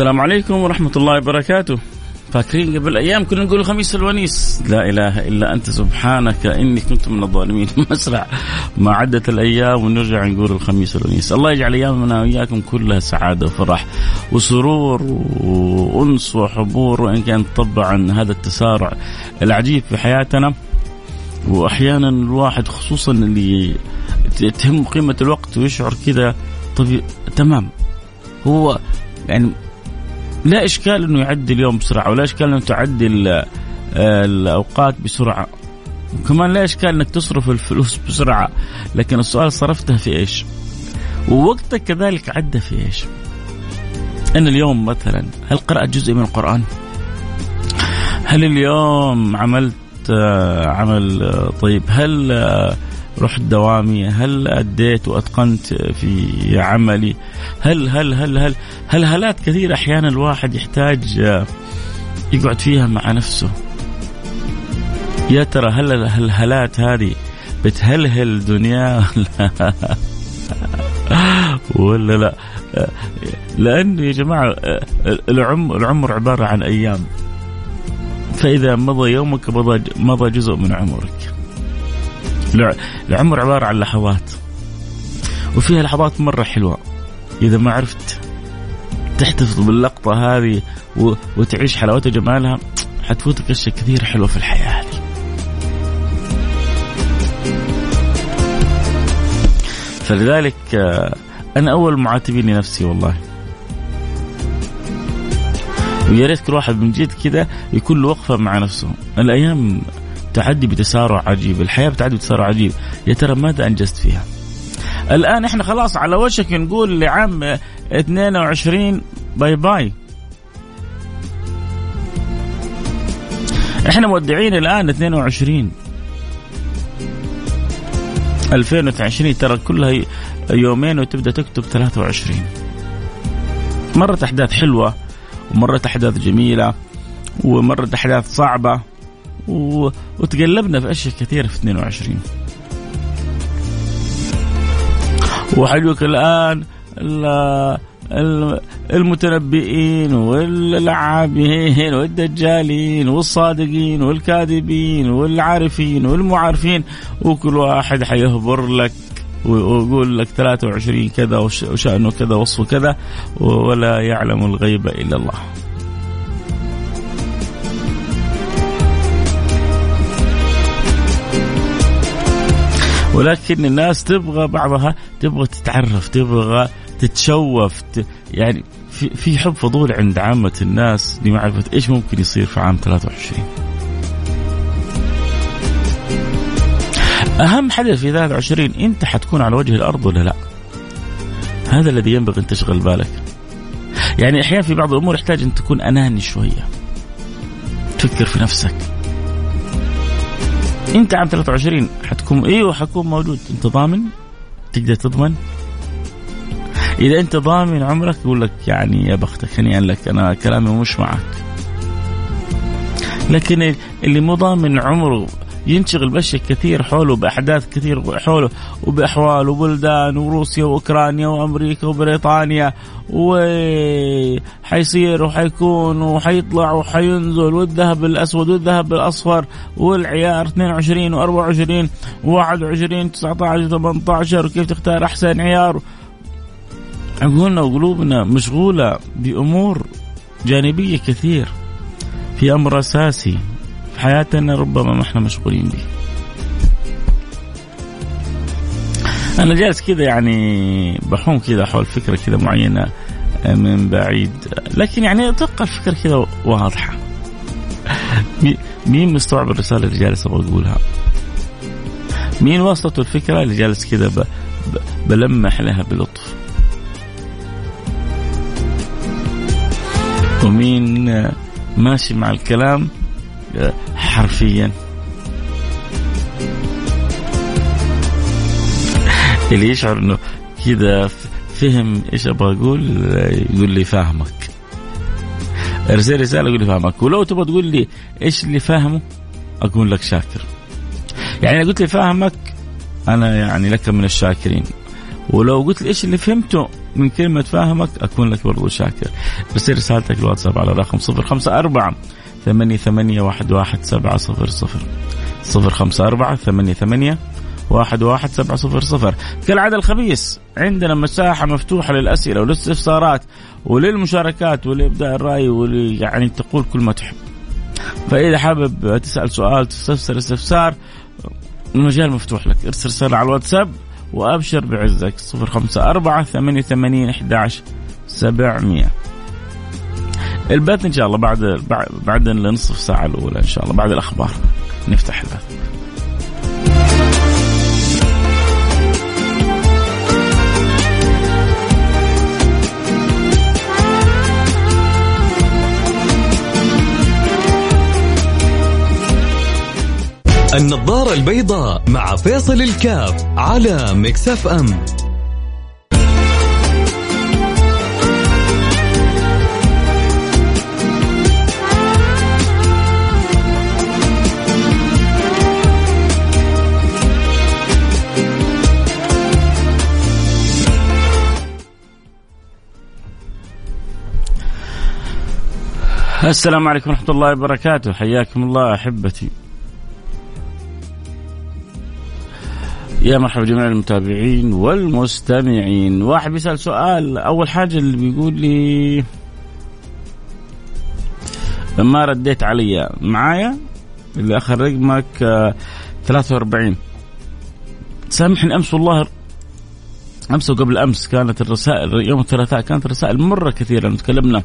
السلام عليكم ورحمة الله وبركاته. فاكرين قبل أيام كنا نقول خميس الونيس. لا إله إلا أنت سبحانك إني كنت من الظالمين. مسرع ما عدت الأيام ونرجع نقول الخميس الونيس. الله يجعل أيامنا وإياكم كلها سعادة وفرح وسرور وأنس وحبور وإن كان طبعا هذا التسارع العجيب في حياتنا. وأحيانا الواحد خصوصا اللي تهم قيمة الوقت ويشعر كذا. طبيعي تمام. هو يعني لا إشكال إنه يعدي اليوم بسرعة ولا إشكال إنه تعدي الأوقات بسرعة وكمان لا إشكال إنك تصرف الفلوس بسرعة لكن السؤال صرفتها في إيش؟ ووقتك كذلك عدى في إيش؟ أنا اليوم مثلا هل قرأت جزء من القرآن؟ هل اليوم عملت آه، عمل آه، طيب؟ هل آه، رحت دوامي هل أديت وأتقنت في عملي؟ هل هل هل هل هل هلات كثير أحيانا الواحد يحتاج آه، يقعد فيها مع نفسه. يا ترى هل الهلات هذه بتهلهل دنيا؟ ولا لا؟ لأنه يا جماعة آه، العمر العمر عبارة عن أيام. فإذا مضى يومك مضى جزء من عمرك. العمر عبارة عن لحظات. وفيها لحظات مرة حلوة. إذا ما عرفت تحتفظ باللقطة هذه وتعيش حلاوتها جمالها حتفوتك أشياء كثير حلوة في الحياة. هذه فلذلك آه، أنا أول معاتبين لنفسي والله. ويا ريت كل واحد من جد كذا يكون له وقفة مع نفسه. الأيام تعدي بتسارع عجيب الحياة بتعدي بتسارع عجيب. يا ترى ماذا أنجزت فيها؟ الآن إحنا خلاص على وشك نقول لعام 22 bye bye. إحنا مودعين الآن 22 2020 ترى كلها يومين وتبدأ تكتب 23 مرت أحداث حلوة ومرت أحداث جميلة ومرت أحداث صعبة و... وتقلبنا في أشياء كثيرة في 22 وحجوك الآن المتنبئين واللعابين والدجالين والصادقين والكاذبين والعارفين والمعارفين وكل واحد حيهبر لك ويقول لك 23 كذا وشأنه كذا وصفه كذا ولا يعلم الغيب إلا الله. ولكن الناس تبغى بعضها تبغى تتعرف تبغى تتشوف يعني في في حب فضول عند عامة الناس لمعرفة إيش ممكن يصير في عام 23 أهم حدث في 23 أنت حتكون على وجه الأرض ولا لا؟ هذا الذي ينبغي أن تشغل بالك. يعني أحيانا في بعض الأمور يحتاج أن تكون أناني شوية. تفكر في نفسك. إنت عام 23 حتكون أيوه حكون موجود. إنت ضامن؟ تقدر تضمن؟ إذا إنت ضامن عمرك يقول لك يعني يا بختك هنيئا لك أنا كلامي مش معك. لكن اللي مو ضامن عمره ينشغل بأشياء كثير حوله بأحداث كثير حوله وبأحوال وبلدان وروسيا وأوكرانيا وأمريكا وبريطانيا وحيصير وحيكون وحيطلع وحينزل والذهب الأسود والذهب الأصفر والعيار 22 و24 و21 19 18 وكيف تختار أحسن عيار؟ عقولنا وقلوبنا مشغولة بأمور جانبية كثير في أمر أساسي. حياتنا ربما ما إحنا مشغولين به أنا جالس كذا يعني بحوم كذا حول فكرة كذا معينة من بعيد لكن يعني أتوقع الفكرة كذا واضحة مين مستوعب الرسالة اللي جالس أبغى أقولها؟ مين وصلته الفكرة اللي جالس كذا بلمح لها بلطف؟ ومين ماشي مع الكلام حرفيا. اللي يشعر إنه كذا فهم إيش أبغى أقول يقول لي فاهمك. ارسل رسالة يقول لي فاهمك. ولو تبغى تقول لي إيش اللي فاهمه أقول لك شاكر. يعني قلت لي فاهمك أنا يعني لك من الشاكرين. ولو قلت لي إيش اللي فهمته من كلمة فاهمك أكون لك برضو شاكر. ارسل رسالتك الواتساب على خمسة أربعة ثمانية ثمانية واحد واحد سبعة صفر صفر. صفر خمسة أربعة ثمانية ثمانية واحد واحد سبعة صفر صفر. كالعادة الخميس عندنا مساحة مفتوحة للأسئلة وللاستفسارات وللمشاركات ولإبداء الرأي يعني تقول كل ما تحب. فإذا حابب تسأل سؤال تستفسر استفسار المجال مفتوح لك. ارسل رسالة على الواتساب وأبشر بعزك. صفر خمسة أربعة ثمانية ثمانين أحد سبعمية. البث إن شاء الله بعد بعد النصف ساعة الأولى إن شاء الله بعد الأخبار. نفتح البث. النظارة البيضاء مع فيصل الكاف على مكسف أم. السلام عليكم ورحمة الله وبركاته. حياكم الله أحبتي. يا مرحبا جميع المتابعين والمستمعين. واحد بيسأل سؤال. أول حاجة اللي بيقول لي ما رديت علي معايا اللي آخر رقمك 43 سامحني أمس والله أمس وقبل أمس كانت الرسائل يوم الثلاثاء كانت الرسائل مرة كثيرة تكلمنا.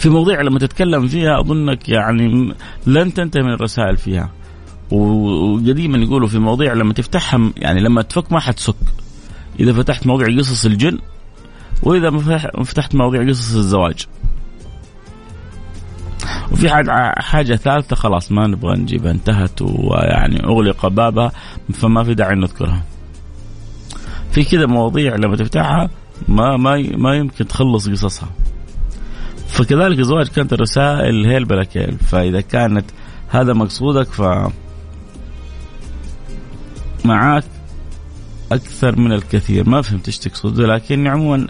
في مواضيع لما تتكلم فيها أظنك يعني لن تنتهي من الرسائل فيها. وقديما يقولوا في مواضيع لما تفتحها يعني لما تفك ما حتسك. إذا فتحت مواضيع قصص الجن وإذا فتحت مواضيع قصص الزواج. وفي حاجة ثالثة خلاص ما نبغى نجيبها انتهت ويعني أغلق بابها فما في داعي نذكرها. في كذا مواضيع لما تفتحها ما ما ما يمكن تخلص قصصها. فكذلك الزواج كانت الرسائل هي البلكيل فإذا كانت هذا مقصودك ف معاك أكثر من الكثير. ما فهمت إيش تقصد لكن عموما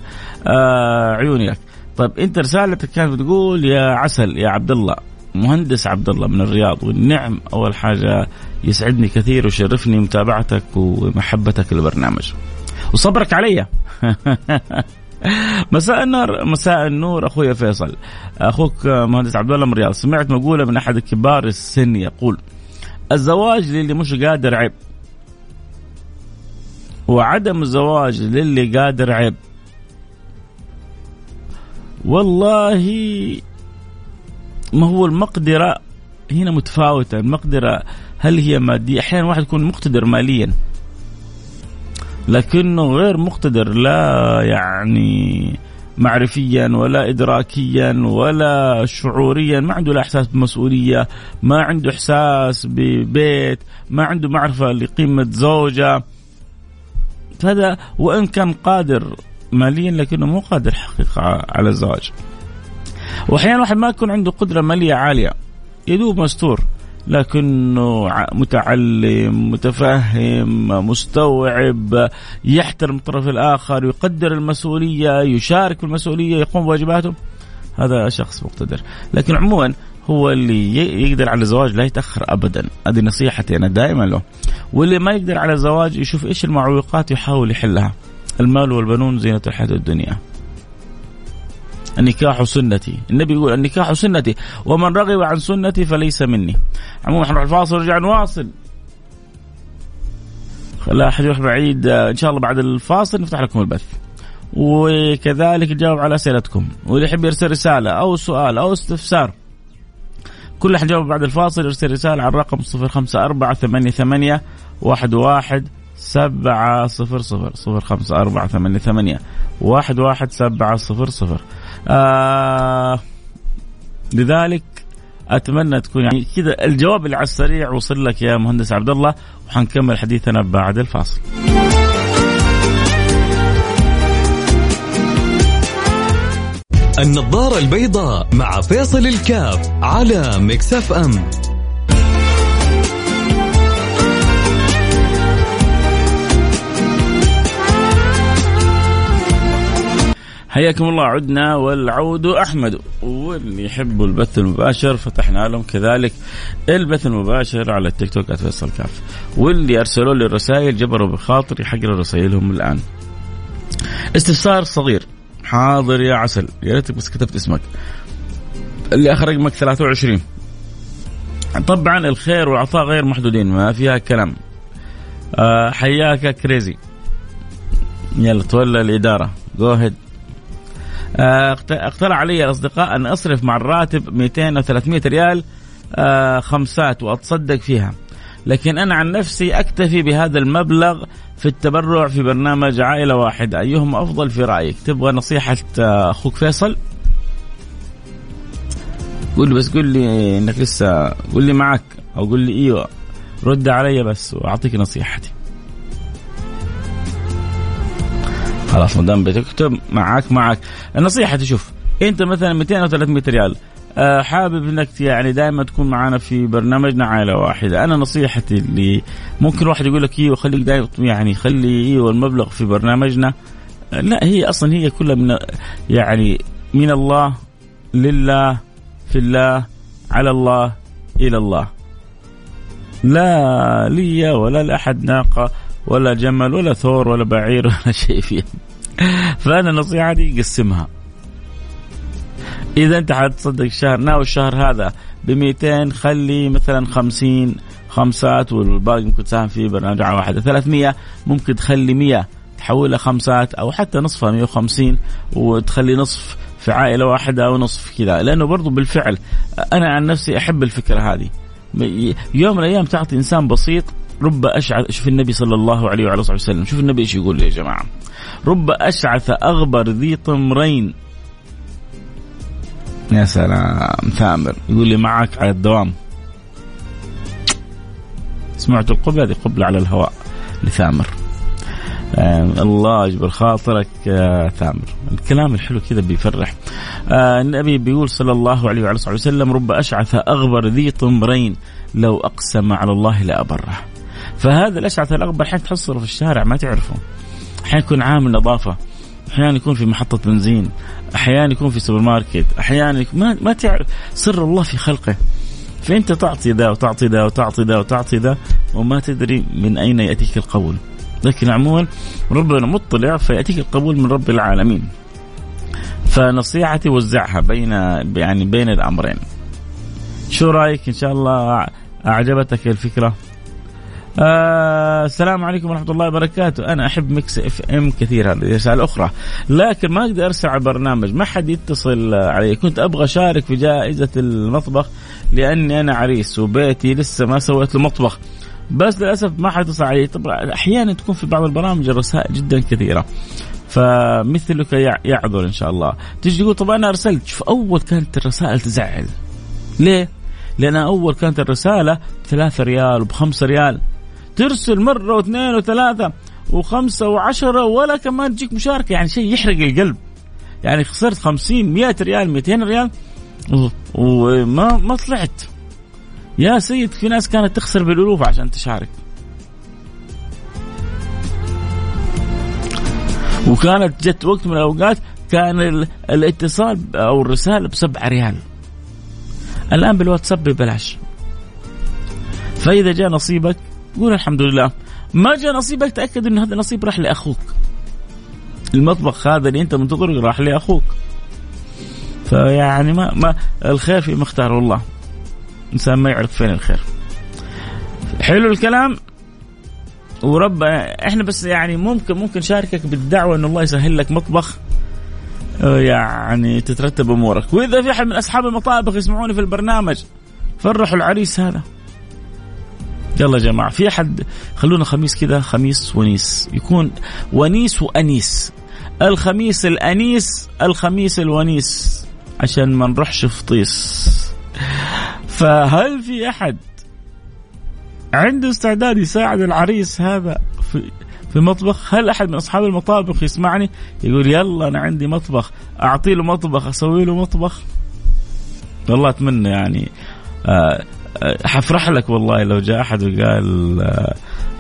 آه عيوني لك طيب أنت رسالتك كانت بتقول يا عسل يا عبد الله مهندس عبد الله من الرياض والنعم أول حاجة يسعدني كثير ويشرفني متابعتك ومحبتك للبرنامج. وصبرك علي. مساء النور مساء النور أخوي فيصل. أخوك مهندس عبد الله من الرياض سمعت مقولة من أحد كبار السن يقول الزواج للي مش قادر عيب. وعدم الزواج للي قادر عيب. والله ما هو المقدرة هنا متفاوتة. المقدرة هل هي مادية؟ أحيانا واحد يكون مقتدر ماليا. لكنه غير مقتدر لا يعني معرفيا ولا ادراكيا ولا شعوريا ما عنده لا إحساس بمسؤولية ما عنده إحساس ببيت ما عنده معرفة لقيمة زوجة. هذا وإن كان قادر ماليا لكنه مو قادر حقيقة على الزواج. واحيانا واحد ما يكون عنده قدرة مالية عالية يدوب مستور. لكنه متعلم متفهم مستوعب يحترم الطرف الآخر يقدر المسؤولية يشارك بالمسؤوليه يقوم بواجباته. هذا شخص مقتدر. لكن عموما هو اللي يقدر على الزواج لا يتأخر ابدا. هذه نصيحتي أنا دائما له. واللي ما يقدر على الزواج يشوف إيش المعوقات يحاول يحلها. المال والبنون زينة الحياة الدنيا. النكاح سنتي. النبي يقول النكاح سنتي. ومن رغب عن سنتي فليس مني. عموما نروح الفاصل ونرجع نواصل. لا أحد يروح بعيد إن شاء الله بعد الفاصل نفتح لكم البث. وكذلك نجاوب على أسئلتكم. واللي يحب يرسل رسالة أو سؤال أو استفسار كل أحد جاوب بعد الفاصل يرسل رسالة على الرقم 054 88 11 سبعة صفر صفر صفر خمسة أربعة ثمانية ثمانية واحد واحد سبعة صفر صفر. آه لذلك أتمنى تكون يعني كذا الجواب اللي على السريع وصل لك يا مهندس عبد الله وحنكمل حديثنا بعد الفاصل. النظارة البيضاء مع فيصل الكاف على مكسف أم. حياكم الله عدنا والعود أحمد. واللي يحبوا البث المباشر فتحنا لهم كذلك البث المباشر على التيك توك @فيصل كاف واللي أرسلوا لي الرسائل جبروا بخاطري حقرا رسائلهم الآن. استفسار صغير. حاضر يا عسل. يا ريتك بس كتبت اسمك. اللي آخر رقمك 23 طبعا الخير والعطاء غير محدودين ما فيها كلام. أه حياك كريزي يلا تولى الإدارة. جو هيد اقترح علي الاصدقاء أن أصرف مع الراتب 200 أو 300 ريال أه خمسات وأتصدق فيها. لكن أنا عن نفسي أكتفي بهذا المبلغ في التبرع في برنامج عائلة واحدة. ايهما أفضل في رأيك؟ تبغى نصيحة آه، أخوك فيصل؟ قول بس قول لي إنك لسه قول لي معك أو قول لي إيوه. رد علي بس وأعطيك نصيحتي. خلاص ما دام بتكتب معك معك. النصيحة تشوف أنت مثلا 200 أو 300 ريال آه، حابب إنك يعني دائما تكون معنا في برنامجنا عائلة واحدة، أنا نصيحتي اللي ممكن واحد يقول لك إيوه خليك دائما يعني خلي إيوه المبلغ في برنامجنا. لا هي أصلا هي كلها من يعني من الله لله في الله على الله إلى الله. لا لي ولا لأحد ناقة. ولا جمل ولا ثور ولا بعير ولا شيء فيها. فأنا نصيحتي قسمها. إذا أنت حتصدق الشهر ناوي الشهر هذا ب 200 خلي مثلا 50 خمسات والباقي ممكن تساهم في برنامج واحدة 300 ممكن تخلي 100 تحولها خمسات أو حتى نصفها 150 وتخلي نصف في عائلة واحدة أو نصف كذا. لأنه برضو بالفعل أنا عن نفسي أحب الفكرة هذه. يوم من الأيام تعطي إنسان بسيط رب اشعث شوف النبي صلى الله عليه وعلى اله وسلم. شوف النبي إيش يقول يا جماعة. رب أشعث أغبر ذي طمرين. يا سلام. ثامر. يقول لي معك على الدوام. سمعت القبلة هذه قبلة على الهواء لثامر. آه الله يجبر خاطرك يا ثامر. الكلام الحلو كذا بيفرح. آه النبي بيقول صلى الله عليه وعلى اله وسلم رب أشعث أغبر ذي طمرين. لو أقسم على الله لأبره. فهذا الأشعث الاغبر حين تحصله في الشارع ما تعرفه. حين يكون عامل نظافة أحيانا يكون في محطة بنزين أحيانا يكون في سوبر ماركت أحيانا ما ما تعرف. سر الله في خلقه. فأنت تعطي ذا وتعطي ذا وتعطي ذا وتعطي ذا وما تدري من أين يأتيك القبول. لكن عموما ربنا مطلع فيأتيك القبول من رب العالمين. فنصيحتي وزعها بين يعني بين الأمرين. شو رأيك إن شاء الله أعجبتك الفكرة؟ آه السلام عليكم ورحمة الله وبركاته. أنا أحب Mix FM كثير هذه رسالة أخرى لكن ما أقدر أرسل على برنامج ما حد يتصل علي. كنت أبغى أشارك في جائزة المطبخ لأني أنا عريس وبيتي لسه ما سويت المطبخ. بس للأسف ما حد يتصل علي. طبعا أحيانا تكون في بعض البرامج الرسائل جدا كثيرة. فمثلك يعذر إن شاء الله. تيجي تقول طب أنا أرسلت. شوف أول كانت الرسائل تزعل. ليه؟ لأن أول كانت الرسالة بثلاثة ريال وبخمسة ريال. ترسل مرة واثنين وثلاثة وخمسة وعشرة ولا كمان تجيك مشاركة. يعني شيء يحرق القلب. يعني خسرت خمسين مئة ريال مئتين ريال وما ما طلعت. يا سيد في ناس كانت تخسر بالألوف عشان تشارك. وكانت جت وقت من الأوقات كان الاتصال أو الرسالة بسبعة ريال. الآن بالواتساب ببلاش. فإذا جاء نصيبك قول الحمد لله. ما جاء نصيبك تأكد انه هذا النصيب راح لأخوك. المطبخ هذا اللي أنت منتظره راح لأخوك. فيعني ما ما الخير في مختار الله الانسان ما يعرف فين الخير. حلو الكلام. ورب إحنا بس يعني ممكن ممكن شاركك بالدعوة إن الله يسهل لك مطبخ يعني تترتب أمورك. وإذا في أحد من أصحاب المطابخ يسمعوني في البرنامج فرحوا العريس هذا. يلا يا جماعة في أحد خلونا خميس كذا خميس ونيس يكون ونيس وأنيس. الخميس الأنيس الخميس الونيس عشان ما نروحش فطيس فهل في أحد عنده استعداد يساعد العريس هذا في في مطبخ؟ هل أحد من أصحاب المطابخ يسمعني؟ يقول يلا أنا عندي مطبخ أعطي له مطبخ أسوي له مطبخ. والله أتمنى يعني آه حفرح لك والله لو جاء أحد وقال آه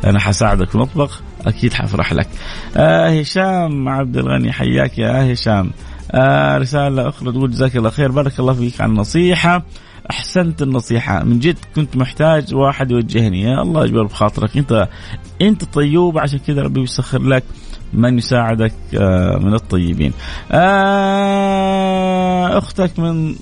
أنا حساعدك في المطبخ أكيد حفرح لك. آه هشام عبد الغني حياك يا هشام. آه رسالة أخرى تقول جزاك الله خير بارك الله فيك على النصيحة. أحسنت النصيحة. من جد كنت محتاج واحد يوجهني. يا الله يجبر بخاطرك. أنت أنت طيوب عشان كذا ربي يسخر لك من يساعدك آه، من الطيبين. آه، أختك من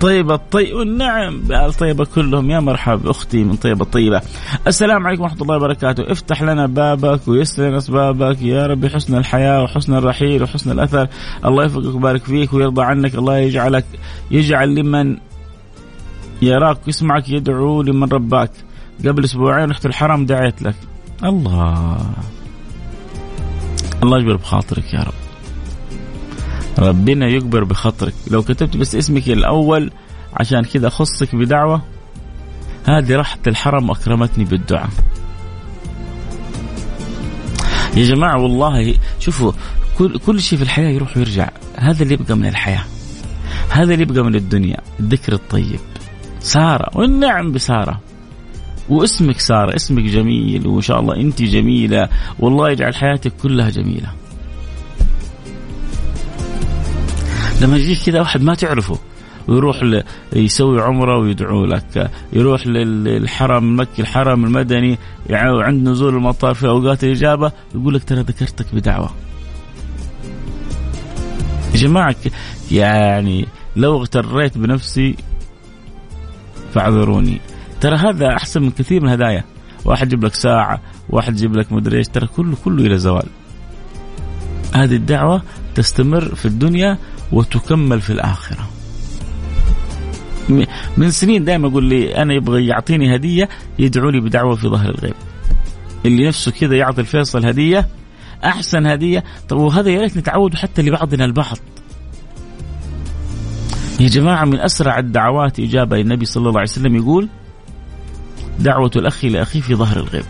طيبة طيب نعم الطيبة كلهم. يا مرحب أختي من طيبة طيبة. السلام عليكم ورحمة الله وبركاته. افتح لنا بابك ويسر لنا أسبابك. يا ربي حسن الحياة وحسن الرحيل وحسن الأثر. الله يوفقك ويبارك فيك ويرضى عنك. الله يجعلك يجعل لمن يراك ويسمعك يدعو لمن رباك. قبل أسبوعين رحت الحرم دعيت لك. الله. الله يجبر بخاطرك يا رب. ربنا يكبر بخاطرك لو كتبت بس اسمك الأول عشان كذا اخصك بدعوة هذه راحت الحرم واكرمتني بالدعاء. يا جماعة والله شوفوا كل كل شيء في الحياة يروح ويرجع. هذا اللي يبقى من الحياة. هذا اللي يبقى من الدنيا. الذكر الطيب. سارة والنعم بسارة. واسمك سارة اسمك جميل وإن شاء الله أنت جميلة. والله يجعل حياتك كلها جميلة. لما يجيك كذا واحد ما تعرفه ويروح يسوي عمرة ويدعو لك يروح للحرم المكي الحرم المدني عند نزول المطار في أوقات الإجابة يقول لك ترى ذكرتك بدعوة. يا جماعة يعني لو اغتريت بنفسي فاعذروني. ترى هذا أحسن من كثير من الهدايا واحد يجيب لك ساعة واحد يجيب لك مدري إيش ترى كله كله إلى زوال. هذه الدعوة تستمر في الدنيا وتكمل في الآخرة. من سنين دائما يقول لي أنا يبغى يعطيني هدية يدعو لي بدعوة في ظهر الغيب. اللي نفسه كذا يعطي الفيصل هدية أحسن هدية. طب وهذا يا ريت نتعود حتى لبعضنا البعض. يا جماعة من أسرع الدعوات إجابة النبي صلى الله عليه وسلم يقول دعوة الأخ لأخيه في ظهر الغيب.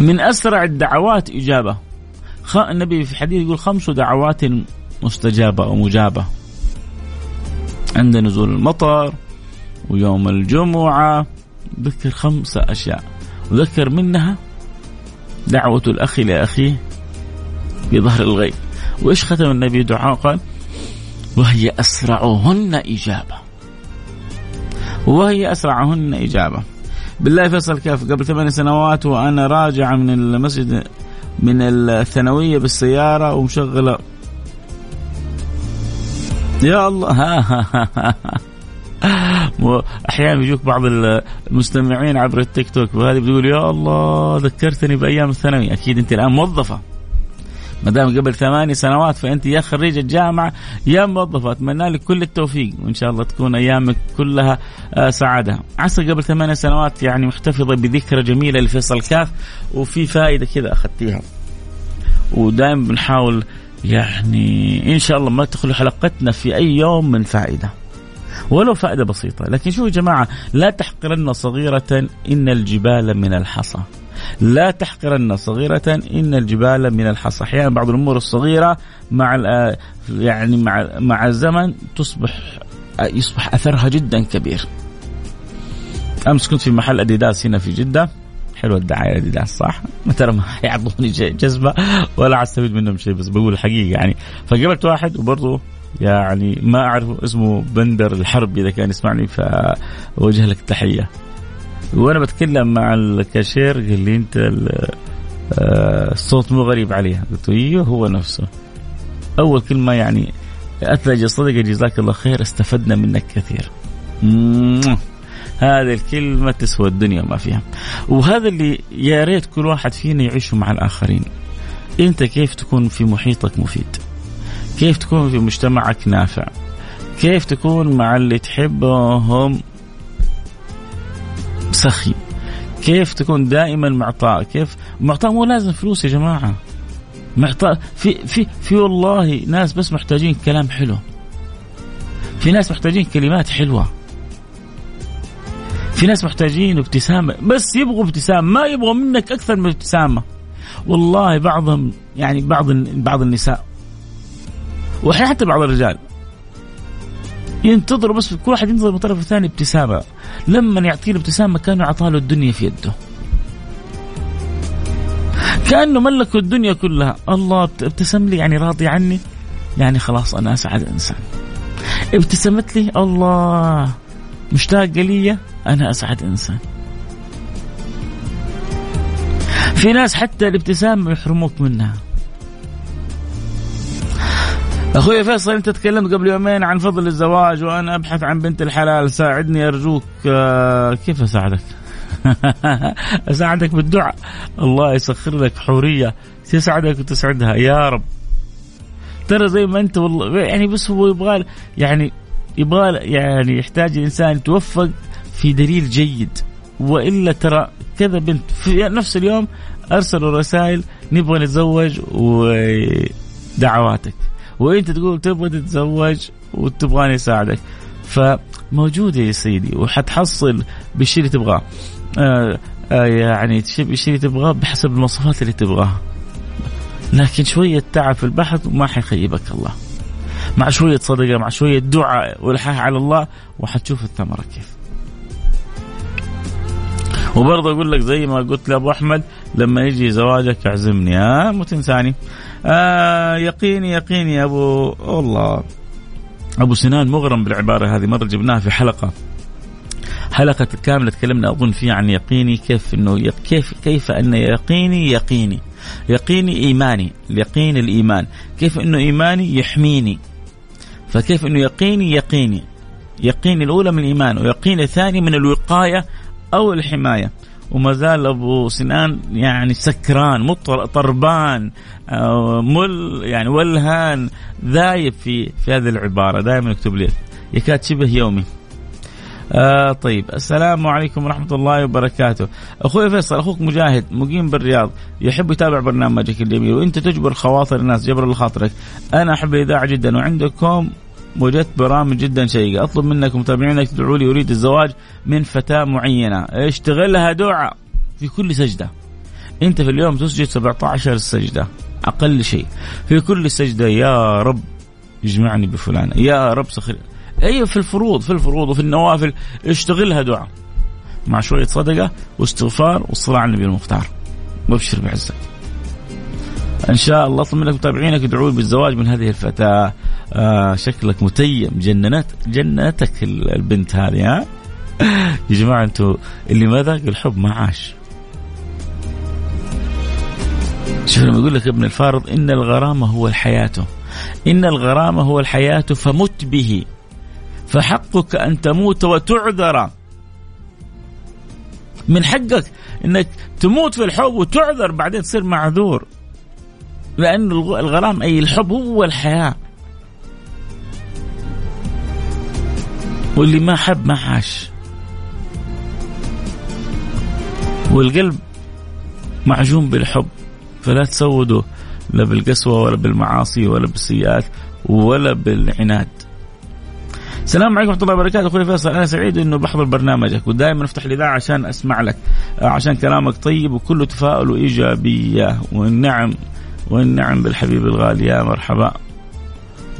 من أسرع الدعوات إجابة. النبي في حديث يقول خمس دعوات مستجابة أو مجابة. عند نزول المطر ويوم الجمعة ذكر خمسة أشياء. وذكر منها دعوة الأخ لأخيه في ظهر الغيب. وإيش ختم النبي دعاء؟ قال وهي أسرعهن إجابة. وهي أسرعهن إجابة. بالله فيصل كيف؟ قبل ثمان سنوات وأنا راجع من المسجد من الثانوية بالسيارة ومشغلة يا الله ها ها ها أحيانا يجوك بعض المستمعين عبر التيك توك وهذه بتقول يا الله ذكرتني بأيام الثانوي أكيد أنت الآن موظفة ما دام قبل ثماني سنوات فأنت يا خريجه جامعه يا موظفة أتمنى لك كل التوفيق وإن شاء الله تكون أيامك كلها آه، سعادة. عسى قبل ثمانية سنوات يعني محتفظة بذكرى جميلة لفيصل كاف وفي فائدة كذا أخذتيها. ودائما بنحاول يعني إن شاء الله ما تخلو حلقتنا في أي يوم من فائدة. ولو فائدة بسيطة. لكن شوفوا يا جماعة لا تحقرن صغيرة إن الجبال من الحصى. لا تحقرن صغيرة إن الجبال من الحصى. أحيانا بعض الأمور الصغيرة مع يعني مع مع الزمن تصبح يصبح أثرها جدا كبير. أمس كنت في محل أديداس هنا في جدة. حلوة الدعاية اديداس صح؟ ترى ما يعطوني جذبة ولا استفيد منهم شيء بس بقول الحقيقة يعني. فقابلت واحد وبرضه يعني ما أعرف اسمه بندر الحرب إذا كان يسمعني فوجه لك تحيه وأنا بتكلم مع الكاشير قال لي أنت آه، الصوت مو غريب عليها. قلت له أيوه هو نفسه. أول كلمة يعني أثلج صدق جزاك الله خير استفدنا منك كثير. هذه الكلمة تسوى الدنيا وما فيها. وهذا اللي يا ريت كل واحد فينا يعيشه مع الآخرين. أنت كيف تكون في محيطك مفيد؟ كيف تكون في مجتمعك نافع؟ كيف تكون مع اللي تحبهم سخي؟ كيف تكون دائما معطاء كيف؟ معطاء مو لازم فلوس يا جماعة. معطاء في في في والله ناس بس محتاجين كلام حلو. في ناس محتاجين كلمات حلوة. في ناس محتاجين ابتسامة بس يبغوا ابتسامة ما يبغوا منك أكثر من ابتسامة. والله بعضهم يعني بعض بعض النساء وحتى بعض الرجال ينتظروا بس كل واحد ينتظر من الطرف الثاني ابتسامة. لما يعطيه الابتسامة كأنه أعطاه له الدنيا في يده. كأنه ملكه الدنيا كلها. الله ابتسم لي يعني راضي عني؟ يعني خلاص أنا أسعد إنسان. ابتسمت لي؟ الله. مشتاق لي؟ أنا أسعد إنسان. في ناس حتى الابتسامه يحرموك منها. أخوي فيصل أنت تكلمت قبل يومين عن فضل الزواج وأنا أبحث عن بنت الحلال. ساعدني أرجوك آه، كيف أساعدك؟ أساعدك بالدعاء. الله يسخر لك حورية تسعدك وتسعدها. يا رب. ترى زي ما أنت والله يعني بس هو يبغى يعني يبغى يعني يحتاج الانسان يتوفق في دليل جيد. وإلا ترى كذا بنت في نفس اليوم أرسلوا رسائل نبغى نتزوج ودعواتك. وإنت تقول تبغى تتزوج وتبغاني اساعدك فموجودة يا سيدي وحتحصل بالشيء اللي تبغاه. آه آه يعني الشيء اللي تبغاه بحسب المواصفات اللي تبغاها. لكن شوية تعب في البحث وما حيخيبك الله. مع شوية صدقة مع شوية دعاء والحاح على الله وحتشوف الثمرة كيف. وبرضه أقول لك زي ما قلت لأبو أحمد لما يجي زواجك اعزمني ها؟ مو تنساني. آه يقيني يقيني يا أبو والله. أبو سنان مغرم بالعبارة هذه مرة جبناها في حلقة. حلقة كاملة تكلمنا أظن فيها عن يقيني كيف أنه كيف كيف أن يقيني يقيني. يقيني إيماني اليقين الإيمان. كيف أنه إيماني؟ يحميني. فكيف أنه يقيني؟ يقيني. يقيني الأولى من الإيمان ويقيني الثاني من الوقاية أو الحماية. وما زال أبو سنان يعني سكران طربان مل يعني ولهان ذايب في في هذه العبارة. دائما يكتب لي. يكاد شبه يومي. آه طيب. السلام عليكم ورحمة الله وبركاته. أخوي فيصل أخوك مجاهد مقيم بالرياض يحب يتابع برنامجك الجميل وأنت تجبر خواطر الناس جبر لخاطرك أنا أحب الإذاعة جدا وعندكم وجدت برامج جدا شيقة. أطلب منك متابعينك تدعوا لي أريد الزواج من فتاة معينة. اشتغلها دعاء في كل سجدة. أنت في اليوم تسجد 17 سجدة. أقل شيء. في كل سجدة يا رب اجمعني بفلان. يا رب سخر. أيوه في الفروض في الفروض وفي النوافل. اشتغلها دعاء. مع شوية صدقة واستغفار والصلاه على النبي المختار. وابشر بعزك إن شاء الله أطلب منك متابعينك يدعوا بالزواج من هذه الفتاة. آه شكلك متيم. جننت جنتك البنت هذه ها؟ يا جماعة أنتم اللي ما ذاق الحب ما عاش. شوف لما يقول لك ابن الفارض إن الغرامه هو الحياة. إن الغرامه هو الحياة فمت به. فحقك أن تموت وتعذر. من حقك إنك تموت في الحب وتعذر بعدين تصير معذور. لأن الغرام أي الحب هو الحياة. واللي ما حب ما عاش. والقلب معجون بالحب فلا تسودوا لا بالقسوة ولا بالمعاصي ولا بالسيئات ولا بالعناد. السلام عليكم ورحمة الله وبركاته. أخوي فيصل أنا سعيد إنه بحضر برنامجك ودائما افتح الاذاعه عشان أسمع لك عشان كلامك طيب وكله تفاؤل وإيجابية. والنعم والنعم بالحبيب الغالي يا مرحبا.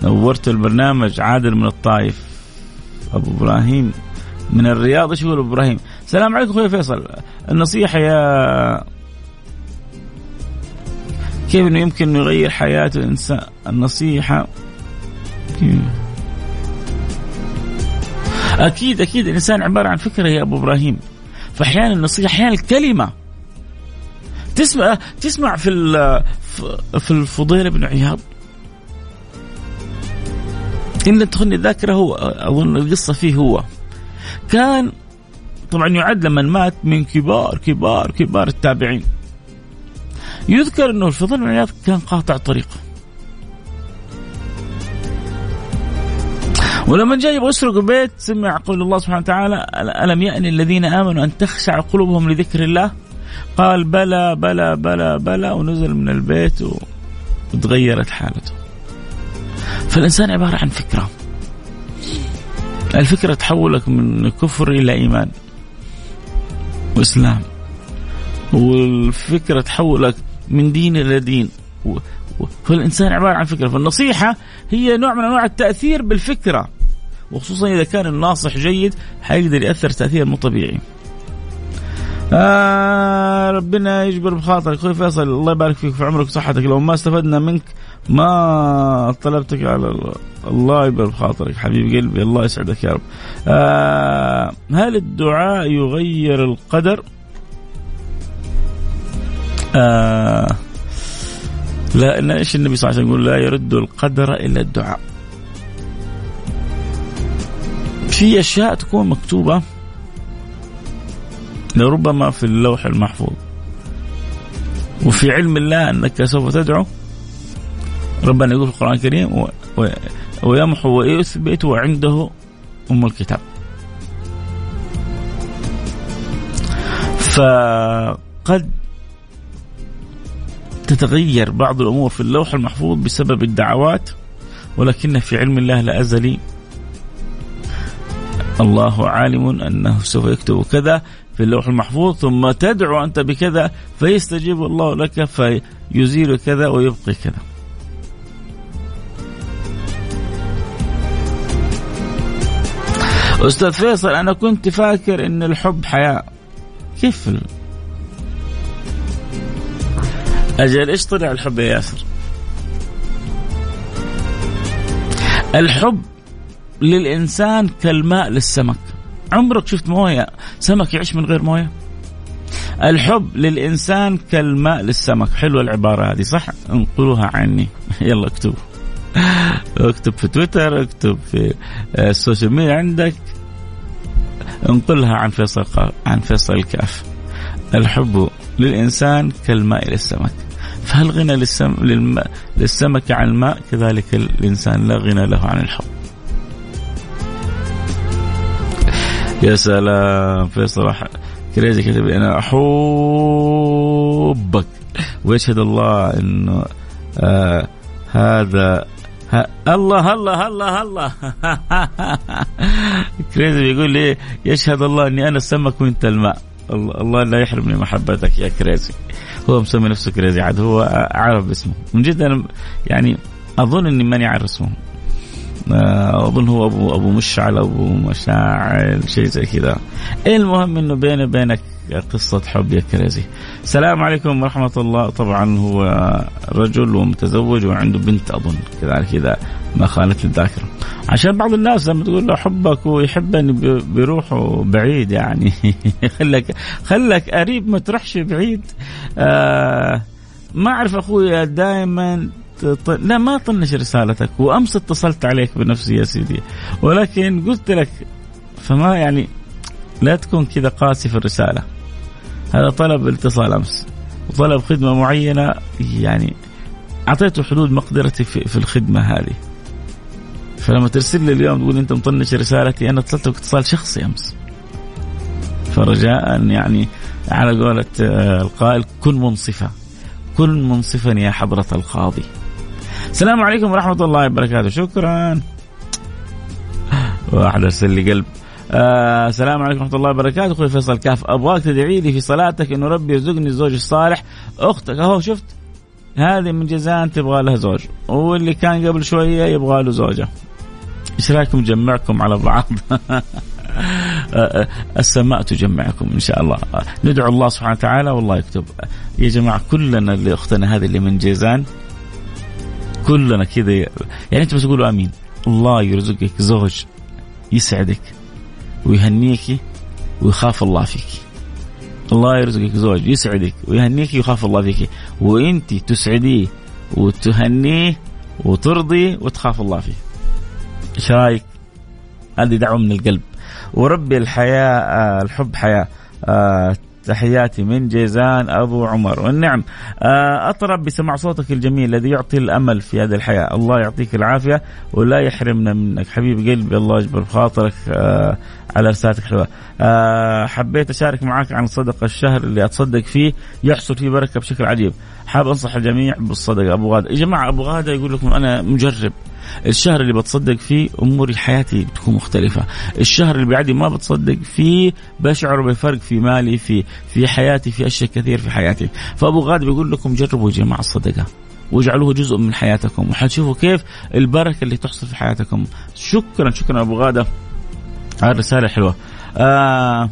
نورت البرنامج عادل من الطائف أبو إبراهيم. من الرياض إيش يقول أبو إبراهيم؟ السلام عليكم أخوي فيصل. النصيحة يا كيف إنه يمكن يغير حياة الإنسان؟ النصيحة أكيد أكيد الإنسان عبارة عن فكرة يا أبو إبراهيم. فأحيانا النصيحة أحيانا الكلمة. تسمع تسمع في في الفضيل بن عياض؟ إن تخني الذاكرة هو أظن القصة فيه هو. كان طبعا يعد لما مات من كبار كبار كبار التابعين. يذكر أنه الفضل بن عياض كان قاطع طريقه. ولما جاء يبغى يسرق بيت سمع قول الله سبحانه وتعالى ألم يأن الذين آمنوا أن تخشع قلوبهم لذكر الله؟ قال بلى بلى بلى بلى ونزل من البيت وتغيرت حالته. فالإنسان عبارة عن فكرة. الفكرة تحولك من كفر إلى إيمان وإسلام. والفكرة تحولك من دين إلى دين. فالإنسان عبارة عن فكرة. فالنصيحة هي نوع من أنواع التأثير بالفكرة. وخصوصا إذا كان الناصح جيد حيقدر يأثر تأثير مو طبيعي. آه ربنا يجبر بخاطرك. أخوي فيصل الله يبارك فيك في عمرك وصحتك. لو ما استفدنا منك ما طلبتك على الله يبارك بخاطرك. حبيب قلبي الله يسعدك يا رب. آه هل الدعاء يغير القدر؟ آه لا إيش النبي صلى الله عليه وسلم يقول؟ لا يرد القدر إلا الدعاء. في أشياء تكون مكتوبة لربما في اللوح المحفوظ. وفي علم الله أنك سوف تدعو ربنا يقول في القرآن الكريم و... و... ويمحو ويثبت وعنده أم الكتاب. فقد تتغير بعض الأمور في اللوح المحفوظ بسبب الدعوات ولكن في علم الله الازلي الله عالم أنه سوف يكتب كذا في اللوح المحفوظ ثم تدعو أنت بكذا فيستجيب الله لك فيزيل كذا ويبقي كذا. أستاذ فيصل أنا كنت فاكر إن الحب حياة. كيف أجل إيش طلع الحب يا ياسر؟ الحب للإنسان كالماء للسمك عمرك شفت موية؟ سمك يعيش من غير موية؟ الحب للإنسان كالماء للسمك. حلوة العبارة هذه صح؟ انقلوها عني. يلا اكتبوا اكتب في تويتر اكتب في آه، ال social media عندك. انقلها عن فيصل عن فيصل الكاف الحب للإنسان كالماء للسمك. فهل غنى للسم... للم... للسمك عن الماء؟ كذلك الإنسان لا غنى له عن الحب. يا سلام فيصل crazy كتب أنا أحبك. ويشهد الله إنه آه هذا الله الله الله الله. Crazy بيقول لي يشهد الله إني أنا السمك وانت الماء الله لا يحرمني محبتك يا Crazy. هو مسمي نفسه Crazy عاد هو عارف باسمه من جد أنا يعني أظن إني ماني عارف اسمه. آه، أظن هو ابو أبو مشعل أبو مشاعل شيء زي كذا. المهم إنه بيني وبينك قصة حب يا كريزي. السلام عليكم ورحمة الله. طبعا هو رجل ومتزوج وعنده بنت أظن كذلك إذا ما خانت الذاكرة. عشان بعض الناس لما تقول له حبك ويحبني بيروحوا بعيد يعني. خلك خلك قريب ما تروحش بعيد. آه ما أعرف أخوي دائما لا ما طنش رسالتك وأمس اتصلت عليك بنفسي يا سيدي. ولكن قلت لك فما يعني لا تكون كذا قاسي في الرسالة. هذا طلب اتصال أمس وطلب خدمة معينة يعني أعطيته حدود مقدرتي في, في الخدمة هذه. فلما ترسل لي اليوم تقول أنت مطنش رسالتي أنا اتصلت اتصال شخصي أمس. فرجاء يعني على قولة آه، القائل كن منصفا كن منصفا يا حضرة القاضي. السلام عليكم ورحمة الله وبركاته. شكرا. واحد أرسل لي قلب. آه السلام عليكم ورحمة الله وبركاته. أخوي فيصل كاف أبغاك تدعي لي في صلاتك إنه ربي يرزقني الزوج الصالح. أختك أهو شفت؟ هذه من جزان تبغى لها زوج. واللي كان قبل شوية يبغى له زوجة. إيش رأيكم نجمعكم على بعض؟ السماء تجمعكم إن شاء الله. ندعو الله سبحانه وتعالى والله يكتب. يا جماعة كلنا اللي أختنا هذه اللي من جيزان كلنا كذا. يعني أنت بس تقولوا آمين. الله يرزقك زوج يسعدك ويهنيك ويخاف الله فيك. الله يرزقك زوج يسعدك ويهنيك ويخاف الله فيك. وأنت تسعديه وتهنيه وترضي وتخاف الله فيه. إيش رأيك؟ هذه دعوة من القلب. وربي الحياة آه، الحب حياة آه، تحياتي من جيزان أبو عمر. والنعم. آه، أطرب بسمع صوتك الجميل الذي يعطي الأمل في هذه الحياة. الله يعطيك العافية ولا يحرمنا منك. حبيب قلبي الله يجبر بخاطرك آه، على رسالتك حلوة آه، حبيت أشارك معك عن صدقه الشهر اللي أتصدق فيه يحصل فيه بركة بشكل عجيب. حاب أنصح الجميع بالصدقه أبو غادة. يا جماعة أبو غادة يقول لكم أنا مجرب. الشهر اللي بتصدق فيه اموري حياتي بتكون مختلفة. الشهر اللي بعدي ما بتصدق فيه بشعر بفرق في مالي في في حياتي في أشياء كثير في حياتي فأبو غاد بيقول لكم جربوا يا جماعة الصدقة. واجعلوه جزء من حياتكم. وحتشوفوا كيف البركة اللي تحصل في حياتكم. شكرا شكرا أبو غادة. على الرساله الحلوه آه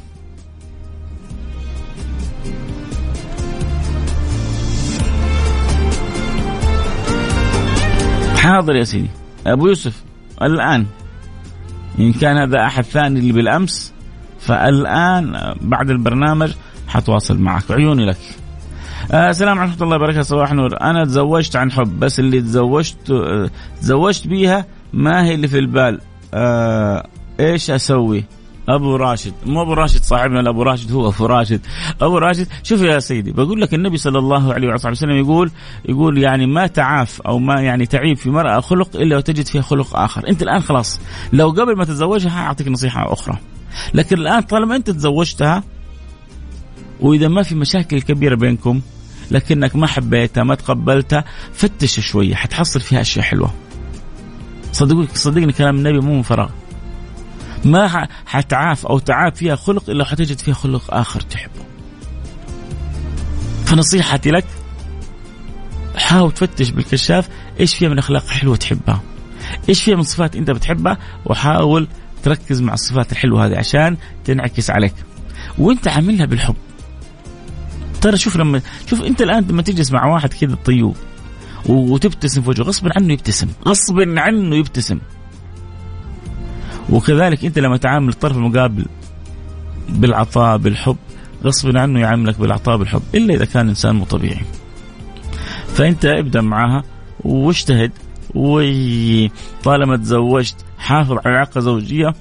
حاضر يا سيدي. أبو يوسف الآن. إن كان هذا أحد ثاني اللي بالأمس فالآن بعد البرنامج حتواصل معك. عيوني لك. آه السلام عليكم ورحمة الله وبركاته صباح نور أنا تزوجت عن حب بس اللي تزوجت آه تزوجت بيها ما هي اللي في البال. آه إيش أسوي؟ أبو راشد. مو أبو راشد صاحبنا أبو راشد هو أبو راشد. أبو راشد شوف يا سيدي بقول لك النبي صلى الله عليه وصحبه وسلم يقول يقول يعني ما تعاف أو ما يعني تعيب في مرأة خلق إلا وتجد فيها خلق آخر. أنت الآن خلاص لو قبل ما تتزوجها أعطيك نصيحة أخرى. لكن الآن طالما أنت تزوجتها وإذا ما في مشاكل كبيرة بينكم لكنك ما حبيتها ما تقبلتها فتش شوية حتحصل فيها أشياء حلوة. صدقني صدقني كلام النبي مو من فراغ. ما حتعاف أو تعاف فيها خلق إلا حتجد فيها خلق آخر تحبه. فنصيحتي لك حاول تفتش بالكشاف إيش فيها من أخلاق حلوة تحبها. إيش فيها من صفات أنت بتحبها وحاول تركز مع الصفات الحلوة هذه عشان تنعكس عليك. وأنت عاملها بالحب. ترى شوف لما شوف أنت الآن لما تجلس مع واحد كذا طيوب وتبتسم في وجهه غصبا عنه يبتسم، غصبا عنه يبتسم. وكذلك انت لما تعامل الطرف المقابل بالعطاء بالحب غصبا عنه يعاملك بالعطاء بالحب إلا إذا كان إنسان مو طبيعي. فأنت ابدأ معاها واجتهد وطالما تزوجت حافظ على العلاقة الزوجية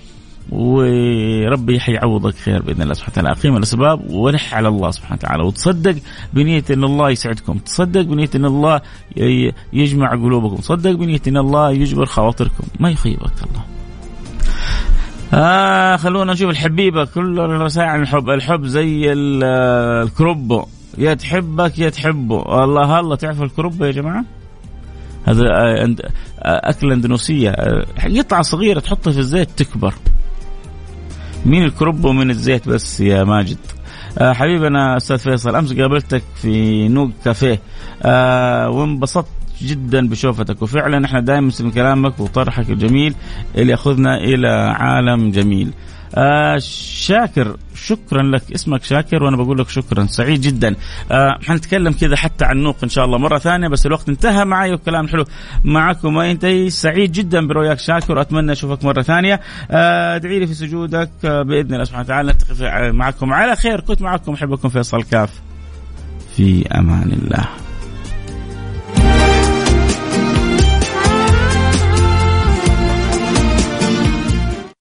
وربي حيعوضك خير بإذن الله سبحانه وتعالى أقيم الأسباب ولح على الله سبحانه وتعالى وتصدق بنية إن الله يسعدكم تصدق بنية إن الله يجمع قلوبكم تصدق بنية إن الله يجبر خواطركم ما يخيبك الله آه خلونا نشوف الحبيبة. كل الرسائل عن الحب. الحب زي الكروبو يا تحبك يا تحبه الله الله تعرف الكروبو يا جماعة؟ هذا آه، آه، أكلة أندونيسية. آه، قطعة صغيرة تحطها في الزيت تكبر. مين الكروبو من الزيت بس يا ماجد. حبيبنا أستاذ فيصل أمس قابلتك في نوق كافيه. وانبسطت جدا بشوفتك. وفعلا إحنا دائما نسمع كلامك وطرحك الجميل اللي يأخذنا إلى عالم جميل. آه شاكر شكرا لك. اسمك شاكر وأنا بقول لك شكرا. سعيد جدا. آه حنتكلم كذا حتى عن نوق إن شاء الله مرة ثانية بس الوقت انتهى معي والكلام حلو معكم. ما ينتهي سعيد جدا برؤياك شاكر. واتمنى أشوفك مرة ثانية. آه ادعي لي في سجودك. آه بإذن الله سبحانه وتعالى نلتقي معكم. على خير كنت معكم. أحبكم فيصل كاف. في أمان الله.